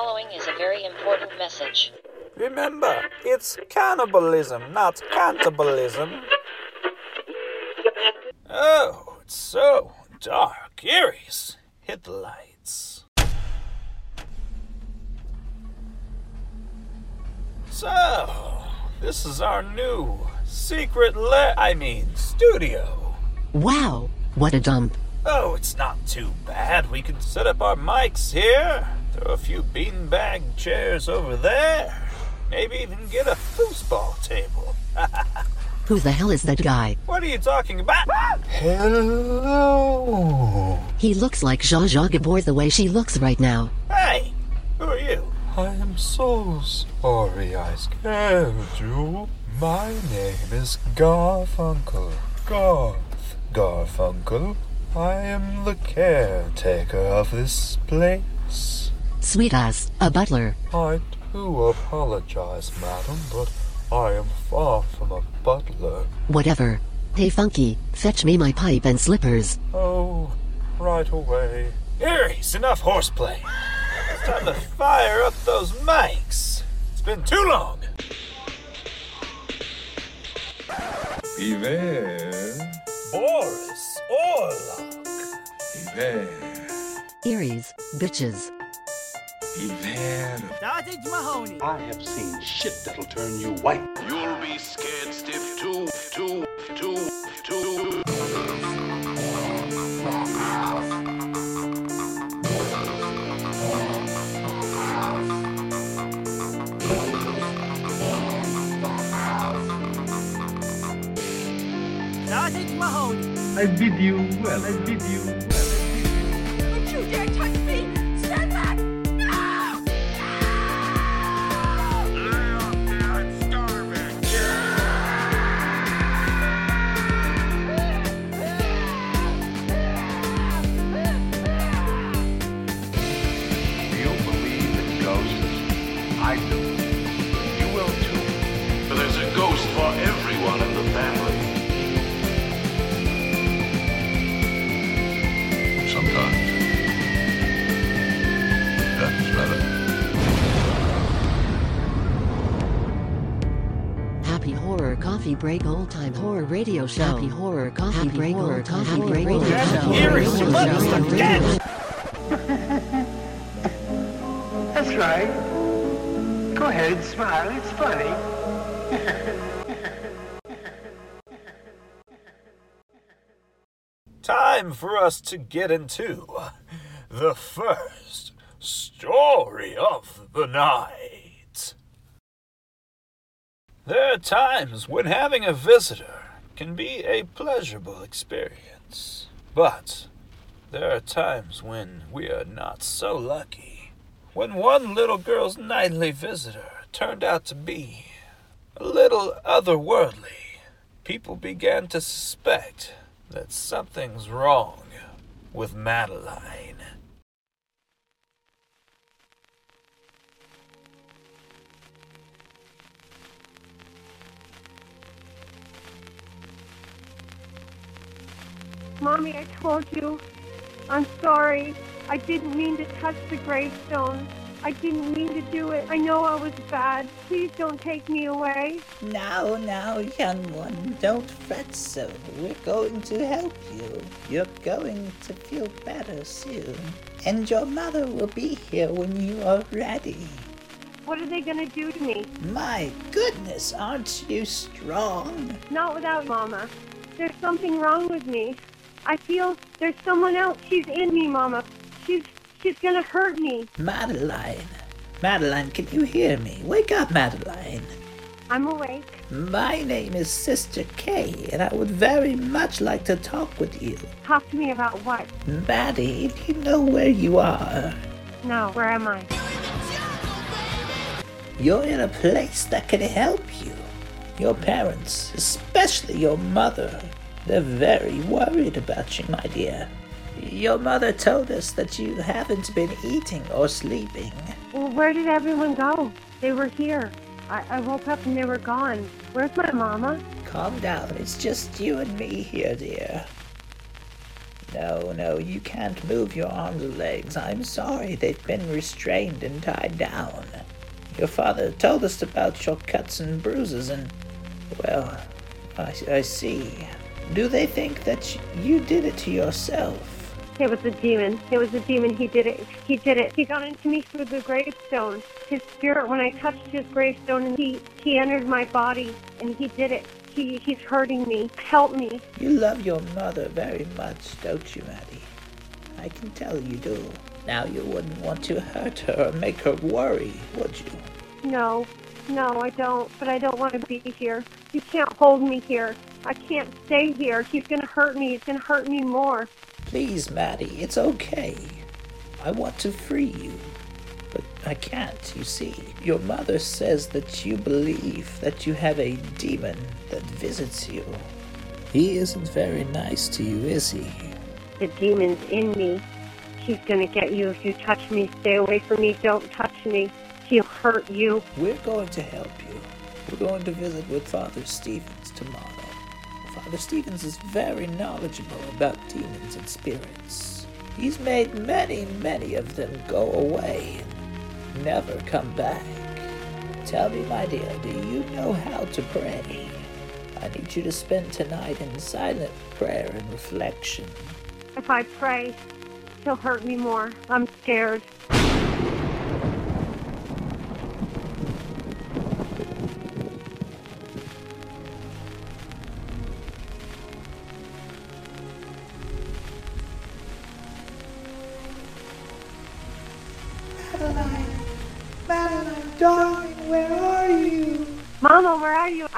following is a very important message. Remember, it's cannibalism, not cannibalism. Oh, it's so dark. Aries, hit the lights. So, this is our new secret le- I mean, studio. Wow, what a dump. It's not too bad. We can set up our mics here, throw a few beanbag chairs over there, maybe even get a foosball table. Who the hell is that guy? What are you talking about? Hello. He looks like Zsa Zsa Gabor the way she looks right now. Hey, who are you? I am so sorry I scared you. My name is Garfunkel. Garth Garfunkel. I am the caretaker of this place. Sweet ass, a butler. I do apologize, madam, but I am far from a butler. Whatever. Hey Funky, fetch me my pipe and slippers. Oh, right away. Aries, enough horseplay. It's time to fire up those mics. It's been too long. Beware, Boris Orlok. beware, Eries, bitches. beware. Sausage Mahoney. I have seen shit that'll turn you white. You'll be scared stiff too, too, too, too. I bid you well. I bid you. Happy Horror Coffee Break Old Time Horror Radio Show. Happy Horror Coffee Break Old Time Horror Radio Show. Eries, you must forget. That's right. Go ahead, smile. It's funny. Time for us to get into the first story of the night. There are times when having a visitor can be a pleasurable experience, but there are times when we are not so lucky. When one little girl's nightly visitor turned out to be a little otherworldly, people began to suspect that something's wrong with Madeline. Mommy, I told you. I'm sorry. I didn't mean to touch the gravestone. I didn't mean to do it. I know I was bad. Please don't take me away. Now, now, young one, don't fret so. We're going to help you. You're going to feel better soon. And your mother will be here when you are ready. What are they gonna do to me? My goodness, aren't you strong? Not without Mama. There's something wrong with me. I feel there's someone else. She's in me, Mama. She's she's gonna hurt me. Madeline. Madeline, can you hear me? Wake up, Madeline. I'm awake. My name is Sister Kay, and I would very much like to talk with you. Talk to me about what? Maddie, do you know where you are? No, where am I? You're in a place that can help you. Your parents, especially your mother, they're very worried about you, my dear. Your mother told us that you haven't been eating or sleeping. Well, where did everyone go? They were here. I, I woke up and they were gone. Where's my mama? Calm down, it's just you and me here, dear. No, no, you can't move your arms or legs. I'm sorry, they've been restrained and tied down. Your father told us about your cuts and bruises, and, well, I, I see. Do they think that you did it to yourself? It was a demon. It was a demon. He did it. He did it. He got into me through the gravestone. His spirit, when I touched his gravestone, he, he entered my body, and he did it. He, he's hurting me. Help me. You love your mother very much, don't you, Maddie? I can tell you do. Now you wouldn't want to hurt her or make her worry, would you? No, no, I don't. But I don't want to be here. You can't hold me here. I can't stay here. He's gonna hurt me. He's gonna hurt me more. Please, Maddie, it's okay. I want to free you. But I can't, you see. Your mother says that you believe that you have a demon that visits you. He isn't very nice to you, is he? The demon's in me. He's gonna get you if you touch me. Stay away from me. Don't touch me. He'll hurt you. We're going to help you. We're going to visit with Father Stevens tomorrow. Father Stevens is very knowledgeable about demons and spirits. He's made many, many of them go away and never come back. Tell me, my dear, do you know how to pray? I need you to spend tonight in silent prayer and reflection. If I pray, he'll hurt me more. I'm scared.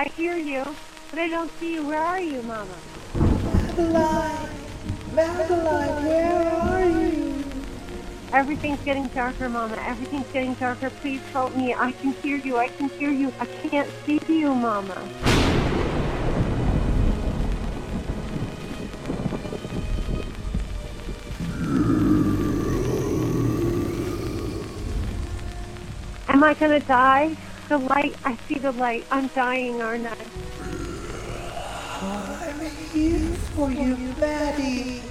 I hear you, but I don't see you. Where are you, Mama? Madeline, Madeline, where are you? Everything's getting darker, Mama. Everything's getting darker. Please help me. I can hear you. I can hear you. I can't see you, Mama. Am I gonna die? The light. I see the light. I'm dying, aren't I? I'm here for you, Maddie.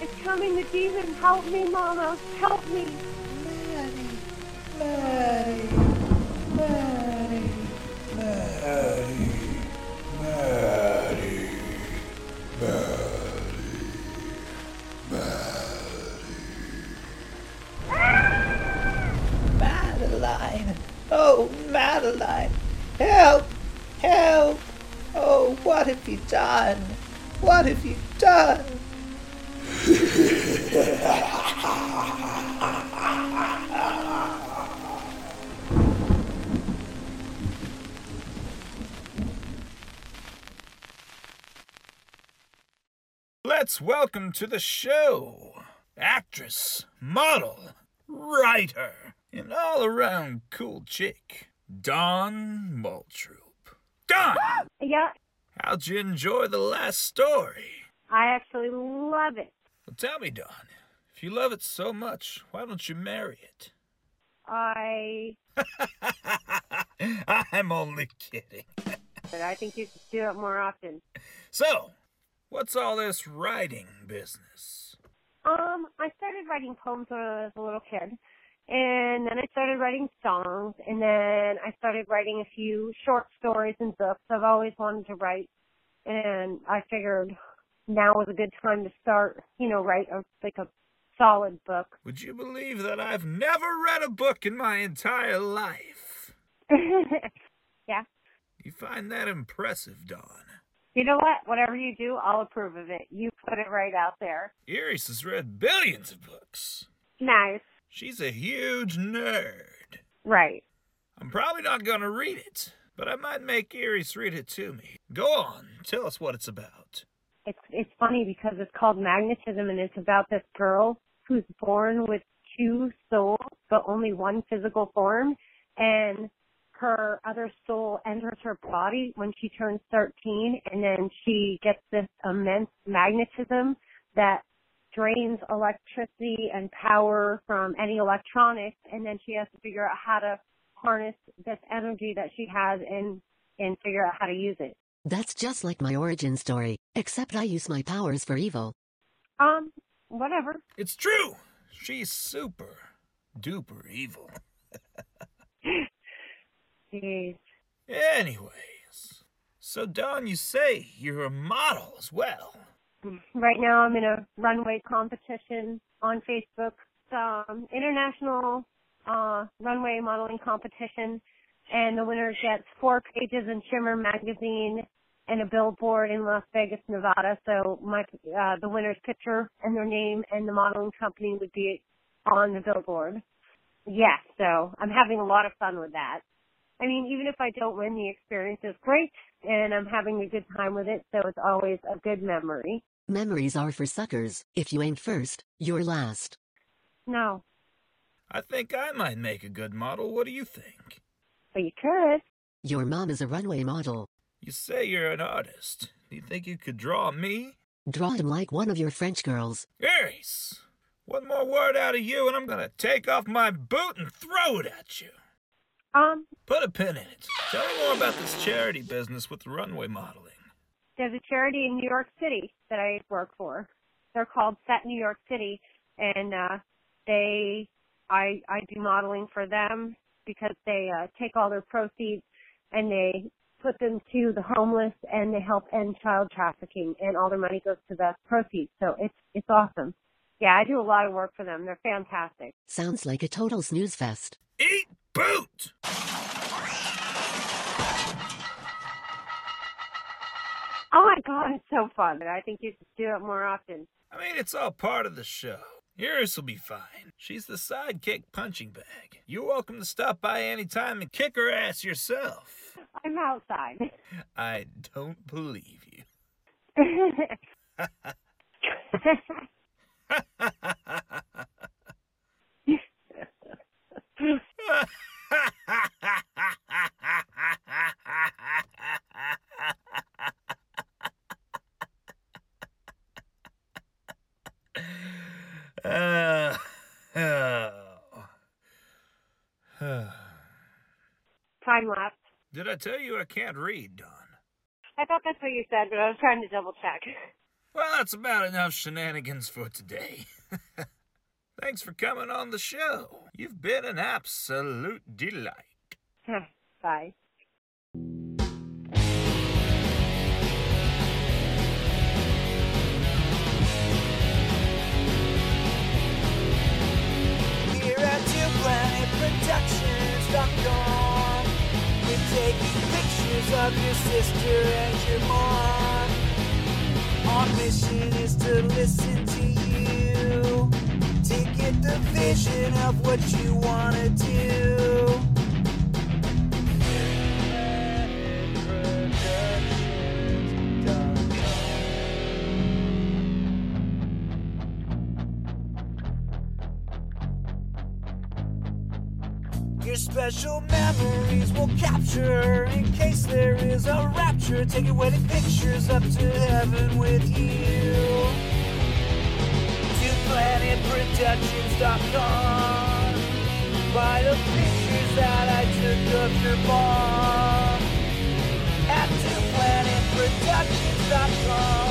It's coming. The demon. Help me, Mama. Help me. Maddie, Maddie, Maddie, Maddie, Maddie, ah! Madeline. Oh, Madeline. Help! Help! Oh, what have you done? What have you done? Let's welcome to the show actress, model, writer, and all around cool chick, Dawn Moultroup. Dawn! Yeah, How'd you enjoy the last story? I actually love it. Well, tell me, Dawn, if you love it so much, why don't you marry it? I. I'm only kidding. But I think you should do it more often. So, what's all this writing business? Um, I started writing poems when I was a little kid. And then I started writing songs, and then I started writing a few short stories and books. I've always wanted to write, and I figured now was a good time to start, you know, write a, like a solid book. Would you believe that I've never read a book in my entire life? yeah. You find that impressive, Dawn. You know what? Whatever you do, I'll approve of it. You put it right out there. Iris has read billions of books. Nice. She's a huge nerd. Right. I'm probably not going to read it, but I might make Iris read it to me. Go on, tell us what it's about. It's it's funny because it's called magnetism and it's about this girl who's born with two souls but only one physical form and her other soul enters her body when she turns 13 and then she gets this immense magnetism that drains electricity and power from any electronics and then she has to figure out how to harness this energy that she has and and figure out how to use it. That's just like my origin story, except I use my powers for evil. Um, whatever. It's true. She's super duper evil. Jeez. Anyways, so Dawn, you say you're a model as well. Right now, I'm in a runway competition on Facebook. Um, international uh, runway modeling competition, and the winner gets four pages in Shimmer magazine and a billboard in Las Vegas, Nevada. So my uh, the winner's picture and their name and the modeling company would be on the billboard. Yes, so I'm having a lot of fun with that. I mean, even if I don't win, the experience is great, and I'm having a good time with it, so it's always a good memory. Memories are for suckers. If you ain't first, you're last. No, I think I might make a good model. What do you think? but you could. Your mom is a runway model. You say you're an artist. Do you think you could draw me? Draw him like one of your French girls. Aries, one more word out of you, and I'm gonna take off my boot and throw it at you. Um, Put a pin in it. Tell me more about this charity business with the runway modeling. There's a charity in New York City that I work for. They're called Set New York City, and uh, they, I, I do modeling for them because they uh, take all their proceeds and they put them to the homeless and they help end child trafficking, and all their money goes to the proceeds. So it's it's awesome. Yeah, I do a lot of work for them. They're fantastic. Sounds like a total snooze fest. Eat boot! My god, it's so fun. I think you should do it more often. I mean, it's all part of the show. Yours will be fine. She's the sidekick punching bag. You're welcome to stop by anytime and kick her ass yourself. I'm outside. I don't believe you. Uh, oh. Time lapse. Did I tell you I can't read, Dawn? I thought that's what you said, but I was trying to double check. Well, that's about enough shenanigans for today. Thanks for coming on the show. You've been an absolute delight. Hmm. Bye. Here at Two Planet Productions.com We're taking pictures of your sister and your mom. Our mission is to listen to you To get the vision of what you wanna do special memories we'll capture in case there is a rapture. Taking wedding pictures up to heaven with you. Two planetproductions.com. Buy the pictures that I took of your mom. At two planetproductions.com.